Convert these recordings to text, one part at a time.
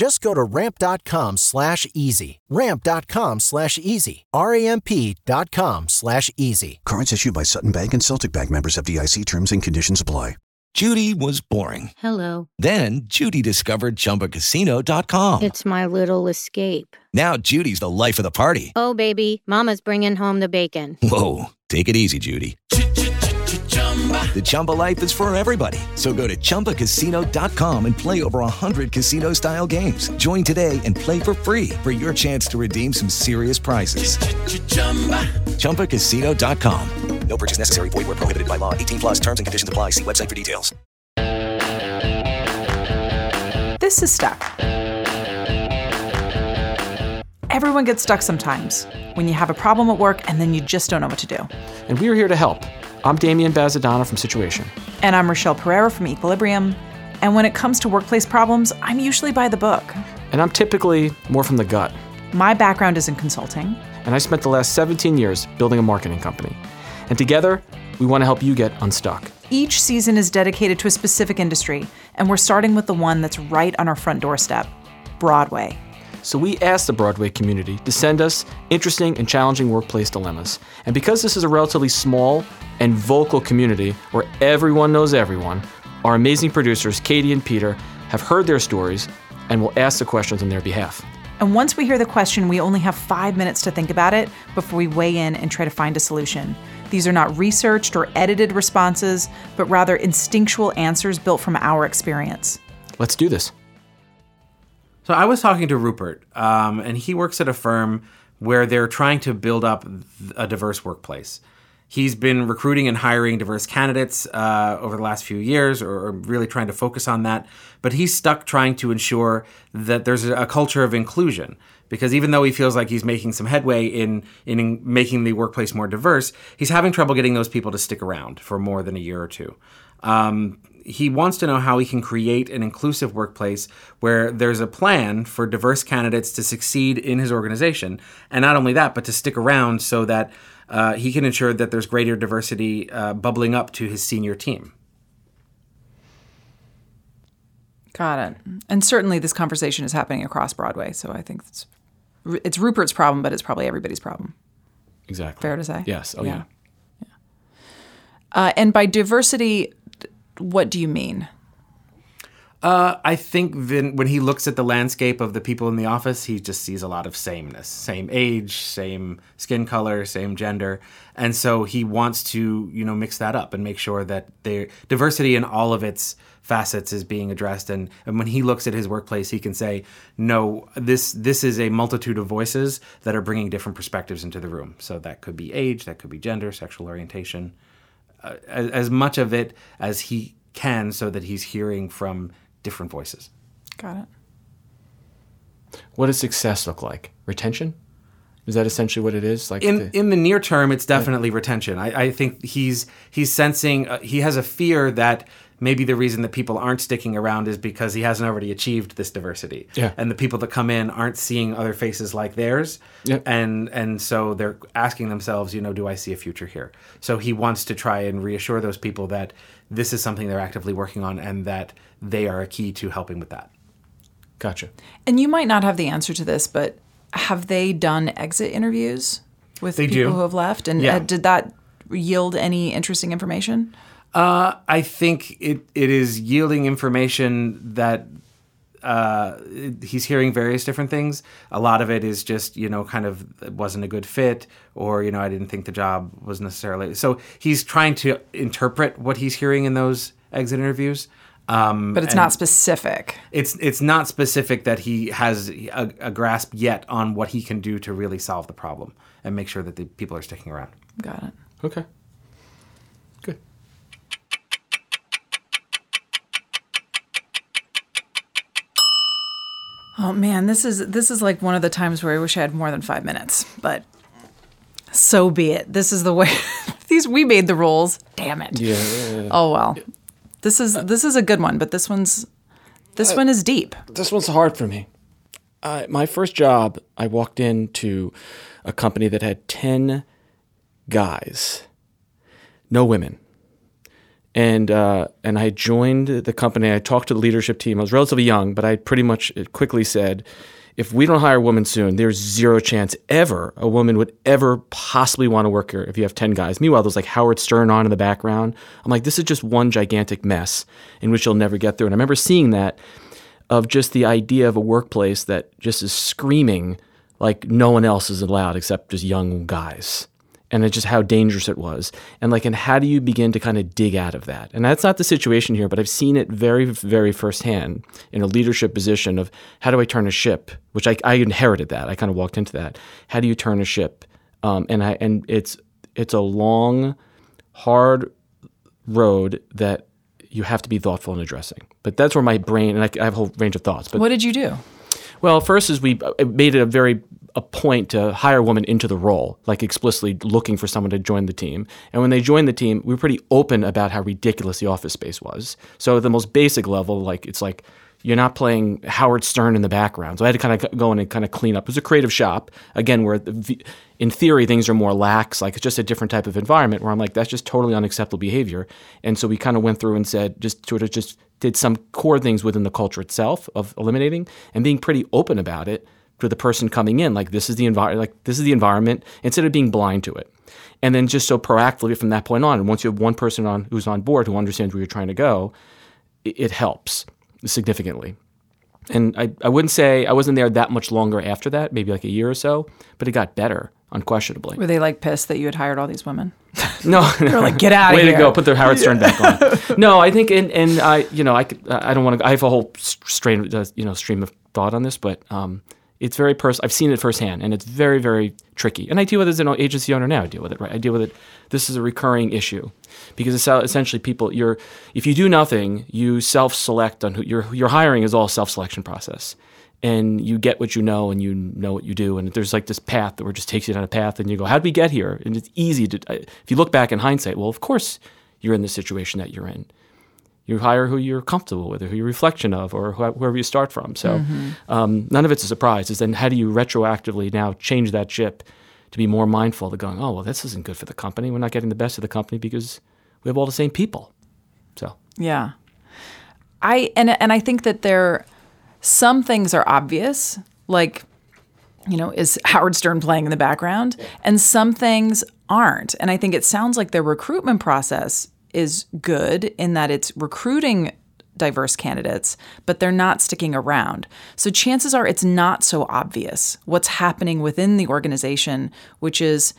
Just go to ramp.com slash easy. Ramp.com slash easy. R-A-M-P dot com slash easy. Cards issued by Sutton Bank and Celtic Bank members FDIC terms and conditions apply. Judy was boring. Hello. Then Judy discovered ChumbaCasino.com. It's my little escape. Now Judy's the life of the party. Oh, baby, Mama's bringing home the bacon. Whoa, take it easy, Judy. The Chumba life is for everybody. So go to ChumbaCasino.com and play over 100 casino style games. Join today and play for free for your chance to redeem some serious prizes. ChumbaCasino.com. No purchase necessary. Void where prohibited by law. 18 plus terms and conditions apply. See website for details. This is stuck. Everyone gets stuck sometimes when you have a problem at work and then you just don't know what to do. And we're here to help. I'm Damian Bazadona from Situation. And I'm Rochelle Pereira from Equilibrium. And when it comes to workplace problems, I'm usually by the book. And I'm typically more from the gut. My background is in consulting. And I spent the last 17 years building a marketing company. And together, we want to help you get unstuck. Each season is dedicated to a specific industry, and we're starting with the one that's right on our front doorstep Broadway. So we asked the Broadway community to send us interesting and challenging workplace dilemmas. And because this is a relatively small and vocal community where everyone knows everyone, our amazing producers, Katie and Peter, have heard their stories and will ask the questions on their behalf. And once we hear the question, we only have five minutes to think about it before we weigh in and try to find a solution. These are not researched or edited responses, but rather instinctual answers built from our experience. Let's do this. So I was talking to Rupert, um, and he works at a firm where they're trying to build up a diverse workplace. He's been recruiting and hiring diverse candidates uh, over the last few years, or, or, really trying to focus on that. But he's stuck trying to ensure that there's a culture of inclusion. Because even though he feels like he's making some headway in in making the workplace more diverse, he's having trouble getting those people to stick around for more than a year or two. Um, he wants to know how he can create an inclusive workplace where there's a plan for diverse candidates to succeed in his organization. And not only that, but to stick around so that uh, he can ensure that there's greater diversity uh, bubbling up to his senior team. Got it. And certainly this conversation is happening across Broadway. So I think it's, it's Rupert's problem, but it's probably everybody's problem. Exactly. Fair to say? Yes. Oh, yeah. yeah. Uh, and by diversity, what do you mean? Uh, I think then when he looks at the landscape of the people in the office, he just sees a lot of sameness, same age, same skin color, same gender, and so he wants to you know mix that up and make sure that the diversity in all of its facets is being addressed. And, and when he looks at his workplace, he can say, no, this this is a multitude of voices that are bringing different perspectives into the room. So that could be age, that could be gender, sexual orientation, uh, as, as much of it as he can, so that he's hearing from different voices. Got it. What does success look like? Retention? Is that essentially what it is? Like in the, in the near term, it's definitely retention. I, I think he's he's sensing uh, he has a fear that maybe the reason that people aren't sticking around is because he hasn't already achieved this diversity. Yeah. And the people that come in aren't seeing other faces like theirs. Yep. And and so they're asking themselves, you know, do I see a future here? So he wants to try and reassure those people that this is something they're actively working on and that they are a key to helping with that. Gotcha. And you might not have the answer to this, but have they done exit interviews with They people do. who have left? And Yeah. uh, did that yield any interesting information? Uh, I think it, it is yielding information that uh, he's hearing various different things. A lot of it is just you know kind of wasn't a good fit, or you know I didn't think the job was necessarily. So he's trying to interpret what he's hearing in those exit interviews. Um, But it's not specific. It's it's not specific that he has a, a grasp yet on what he can do to really solve the problem and make sure that the people are sticking around. Got it. Okay. Oh man, this is this is like one of the times where I wish I had more than five minutes, but so be it. This is the way. These we made the rules. Damn it. Yeah. Oh well. This is this is a good one, but this one's this one is deep. This one's hard for me. Uh, my first job, I walked into a company that had 10 guys, no women. And uh, and I joined the company. I talked to the leadership team. I was relatively young, but I pretty much quickly said, if we don't hire a woman soon, there's zero chance ever a woman would ever possibly want to work here if you have 10 guys. Meanwhile, there's like Howard Stern on in the background. I'm like, this is just one gigantic mess in which you'll never get through. And I remember seeing that of just the idea of a workplace that just is screaming like no one else is allowed except just young guys. And it's just how dangerous it was. And like, and how do you begin to kind of dig out of that? And that's not the situation here, but I've seen it very, very firsthand in a leadership position of how do I turn a ship, which I, I inherited that. I kind of walked into that. How do you turn a ship? Um, and I, and it's, it's a long, hard road that you have to be thoughtful in addressing. But that's where my brain, and I, I have a whole range of thoughts. But What did you do? well, first is we uh, made it a very a point to hire a woman into the role, like explicitly looking for someone to join the team. And when they joined the team, we were pretty open about how ridiculous the office space was. So at the most basic level, like it's like you're not playing Howard Stern in the background. So I had to kind of go in and kind of clean up. It was a creative shop, again, where the, in theory things are more lax, like it's just a different type of environment where I'm like, that's just totally unacceptable behavior. And so we kind of went through and said, just sort of just did some core things within the culture itself of eliminating and being pretty open about it to the person coming in. Like this is the environment, like this is the environment, instead of being blind to it. And then just so proactively from that point on, and once you have one person on who's on board who understands where you're trying to go, it, it helps significantly. And I, I wouldn't say I wasn't there that much longer after that, maybe like a year or so, but it got better, unquestionably. Were they like pissed that you had hired all these women? No, They're like, get out of Way here. to go! Put their Howard Stern back on. No, I think, and, and I, you know, I, could, I don't want to. I have a whole strain, uh, you know, stream of thought on this, but um, it's very personal. I've seen it firsthand, and it's very, very tricky. And I deal with it as an agency owner now. I deal with it, right? I deal with it. This is a recurring issue because it's essentially people. You're if you do nothing, you self-select on who your your hiring is all self-selection process and you get what you know and you know what you do and there's like this path that just takes you down a path and you go how did we get here and it's easy to if you look back in hindsight well of course you're in the situation that you're in you hire who you're comfortable with or who you're a reflection of or wh- wherever you start from so um, none of it's a surprise is then how do you retroactively now change that ship to be more mindful of going oh well this isn't good for the company we're not getting the best of the company because we have all the same people so Yeah. I and and I think that there some things are obvious, like you know, is Howard Stern playing in the background? And some things aren't. And I think it sounds like their recruitment process is good in that it's recruiting diverse candidates, but they're not sticking around. So chances are it's not so obvious what's happening within the organization, which is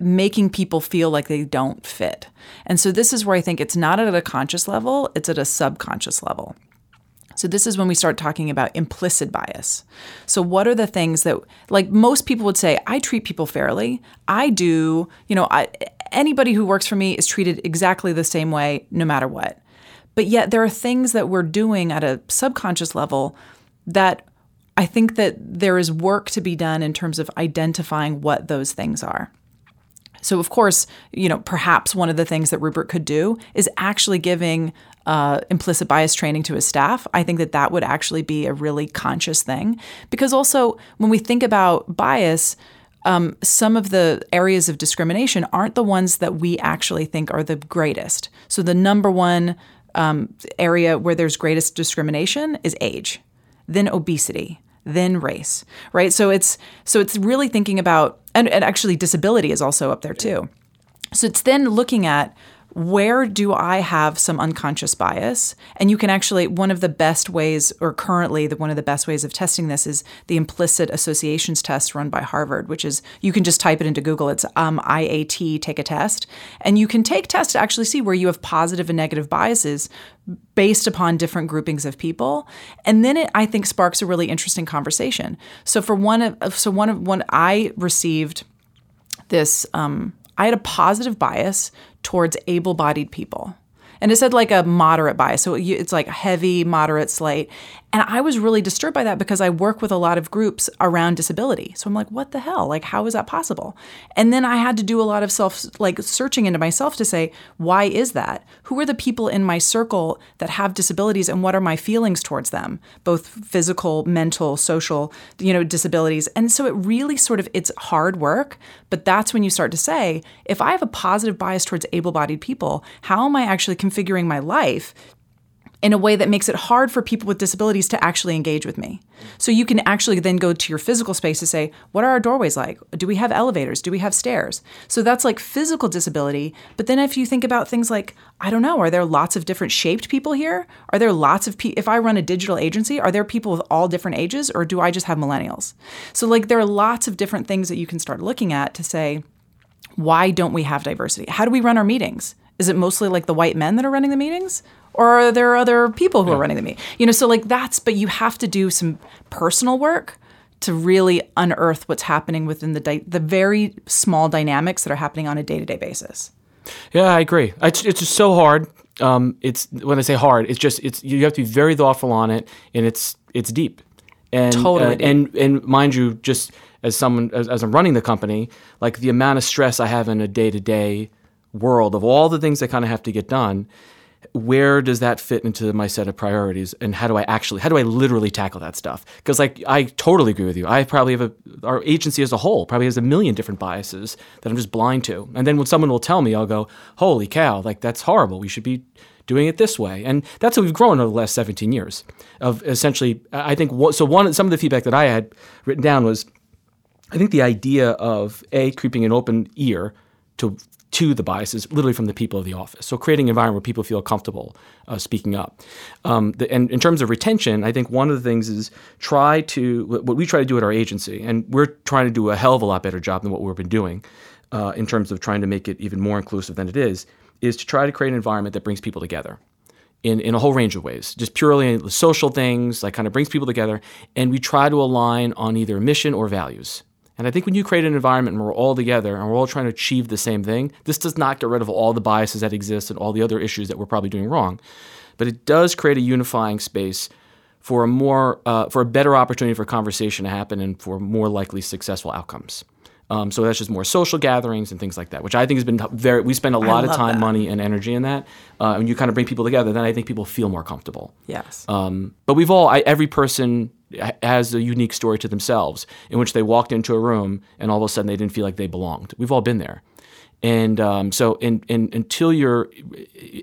making people feel like they don't fit. And so this is where I think it's not at a conscious level, it's at a subconscious level. So this is when we start talking about implicit bias. So what are the things that like most people would say I treat people fairly. I do, you know, I anybody who works for me is treated exactly the same way no matter what. But yet there are things that we're doing at a subconscious level that I think that there is work to be done in terms of identifying what those things are. So, of course, you know, perhaps one of the things that Rupert could do is actually giving uh, implicit bias training to his staff. I think that that would actually be a really conscious thing. Because also, when we think about bias, um, some of the areas of discrimination aren't the ones that we actually think are the greatest. So, the number one um, area where there's greatest discrimination is age, then obesity, then race, right? So it's so it's really thinking about and, and actually disability is also up there too. So it's then looking at where do I have some unconscious bias? And you can actually, one of the best ways, or currently the, one of the best ways of testing this is the implicit associations test run by Harvard, which is you can just type it into Google. It's um, IAT, take a test. And you can take tests to actually see where you have positive and negative biases based upon different groupings of people. And then it, I think, sparks a really interesting conversation. So for one of, so one of, one, I received this, um, I had a positive bias towards able bodied people. And it said like a moderate bias. So it's like heavy, moderate, slight. And I was really disturbed by that because I work with a lot of groups around disability. So I'm like, what the hell? Like, how is that possible? And then I had to do a lot of self, like searching into myself to say, why is that? Who are the people in my circle that have disabilities and what are my feelings towards them? Both physical, mental, social, you know, disabilities. And so it really sort of, it's hard work. But that's when you start to say, if I have a positive bias towards able bodied people, how am I actually configuring my life in a way that makes it hard for people with disabilities to actually engage with me. So you can actually then go to your physical space to say, what are our doorways like? Do we have elevators? Do we have stairs? So that's like physical disability. But then if you think about things like, I don't know, are there lots of different shaped people here? Are there lots of people, if I run a digital agency, are there people with all different ages or do I just have millennials? So like there are lots of different things that you can start looking at to say, why don't we have diversity? How do we run our meetings? Is it mostly like the white men that are running the meetings? or are there other people who yeah. are running the meeting? You know, so like that's, but you have to do some personal work to really unearth what's happening within the di- the very small dynamics that are happening on a day to day basis. Yeah, I agree. It's, it's just so hard. Um, it's when I say hard, it's just it's you have to be very thoughtful on it, and it's it's deep. And totally uh, deep. and and mind you, just as someone as, as I'm running the company, like the amount of stress I have in a day to day world of all the things that kind of have to get done where does that fit into my set of priorities and how do i actually how do i literally tackle that stuff? Because like i totally agree with you. I probably have a our agency as a whole probably has a million different biases that i'm just blind to. And then when someone will tell me i'll go holy cow like that's horrible. We should be doing it this way. And that's how we've grown over the last 17 years of essentially i think what, so one some of the feedback that i had written down was i think the idea of a creeping an open ear to to the biases, literally from the people of the office. So creating an environment where people feel comfortable uh, speaking up. Um, the, and in terms of retention, I think one of the things is try to what we try to do at our agency, and we're trying to do a hell of a lot better job than what we've been doing uh, in terms of trying to make it even more inclusive than it is, is to try to create an environment that brings people together. In, in a whole range of ways, just purely social things, like kind of brings people together, and we try to align on either mission or values. And I think when you create an environment where we're all together and we're all trying to achieve the same thing, this does not get rid of all the biases that exist and all the other issues that we're probably doing wrong. But it does create a unifying space for a more uh, for a better opportunity for conversation to happen and for more likely successful outcomes. Um, so that's just more social gatherings and things like that, which I think has been very. We spend a lot of time, that. money, and energy in that. Uh, and you kind of bring people together, then I think people feel more comfortable. Yes. Um, but we've all, I, every person has a unique story to themselves in which they walked into a room and all of a sudden they didn't feel like they belonged. We've all been there. And um, so until you're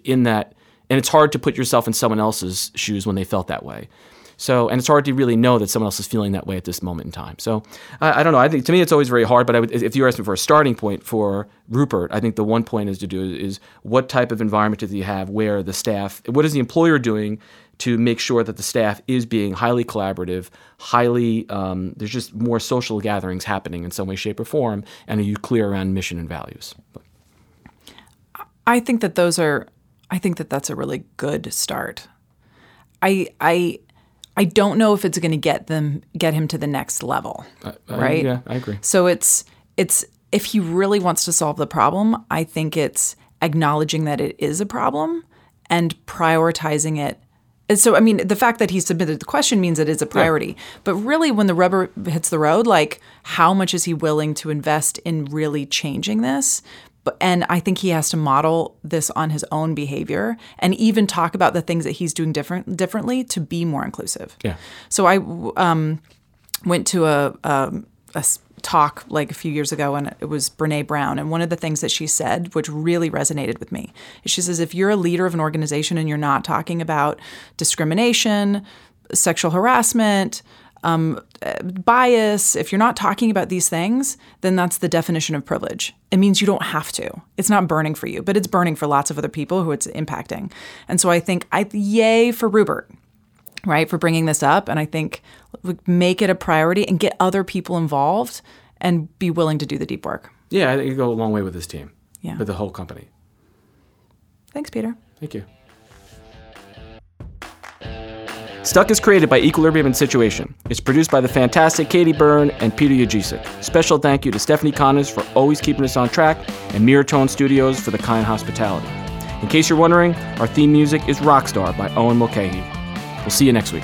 in that, and it's hard to put yourself in someone else's shoes when they felt that way. So, and it's hard to really know that someone else is feeling that way at this moment in time. So, I, I don't know. I think to me it's always very hard. But would, if you ask asking for a starting point for Rupert, I think the one point is to do is what type of environment do you have where the staff, what is the employer doing to make sure that the staff is being highly collaborative, highly, um, there's just more social gatherings happening in some way, shape, or form, and are you clear around mission and values? But. I think that those are, I think that that's a really good start. I, I, I don't know if it's going to get them get him to the next level, right? yeah, I agree. So it's it's if he really wants to solve the problem, I think it's acknowledging that it is a problem and prioritizing it and so, I mean, the fact that he submitted the question means it is a priority. Yeah. But really, when the rubber hits the road, like, how much is he willing to invest in really changing this? But, and I think he has to model this on his own behavior and even talk about the things that he's doing different differently to be more inclusive. Yeah. So I um, went to a, a, a talk like a few years ago, and it was Brene Brown. And one of the things that she said, which really resonated with me, is she says, if you're a leader of an organization and you're not talking about discrimination, sexual harassment, um, bias, if you're not talking about these things, then that's the definition of privilege. It means you don't have to. It's not burning for you, but it's burning for lots of other people who it's impacting. And so I think, I yay for Rupert, right, for bringing this up. And I think make it a priority and get other people involved and be willing to do the deep work. Yeah, I think you go a long way with this team. Yeah. With the whole company. Thanks, Peter. Thank you. Stuck is created by Equilibrium and Situation. It's produced by the fantastic Katie Byrne and Peter Yajicic. Special thank you to Stephanie Connors for always keeping us on track and Miratone Studios for the kind hospitality. In case you're wondering, our theme music is Rockstar by Owen Mulcahy. We'll see you next week.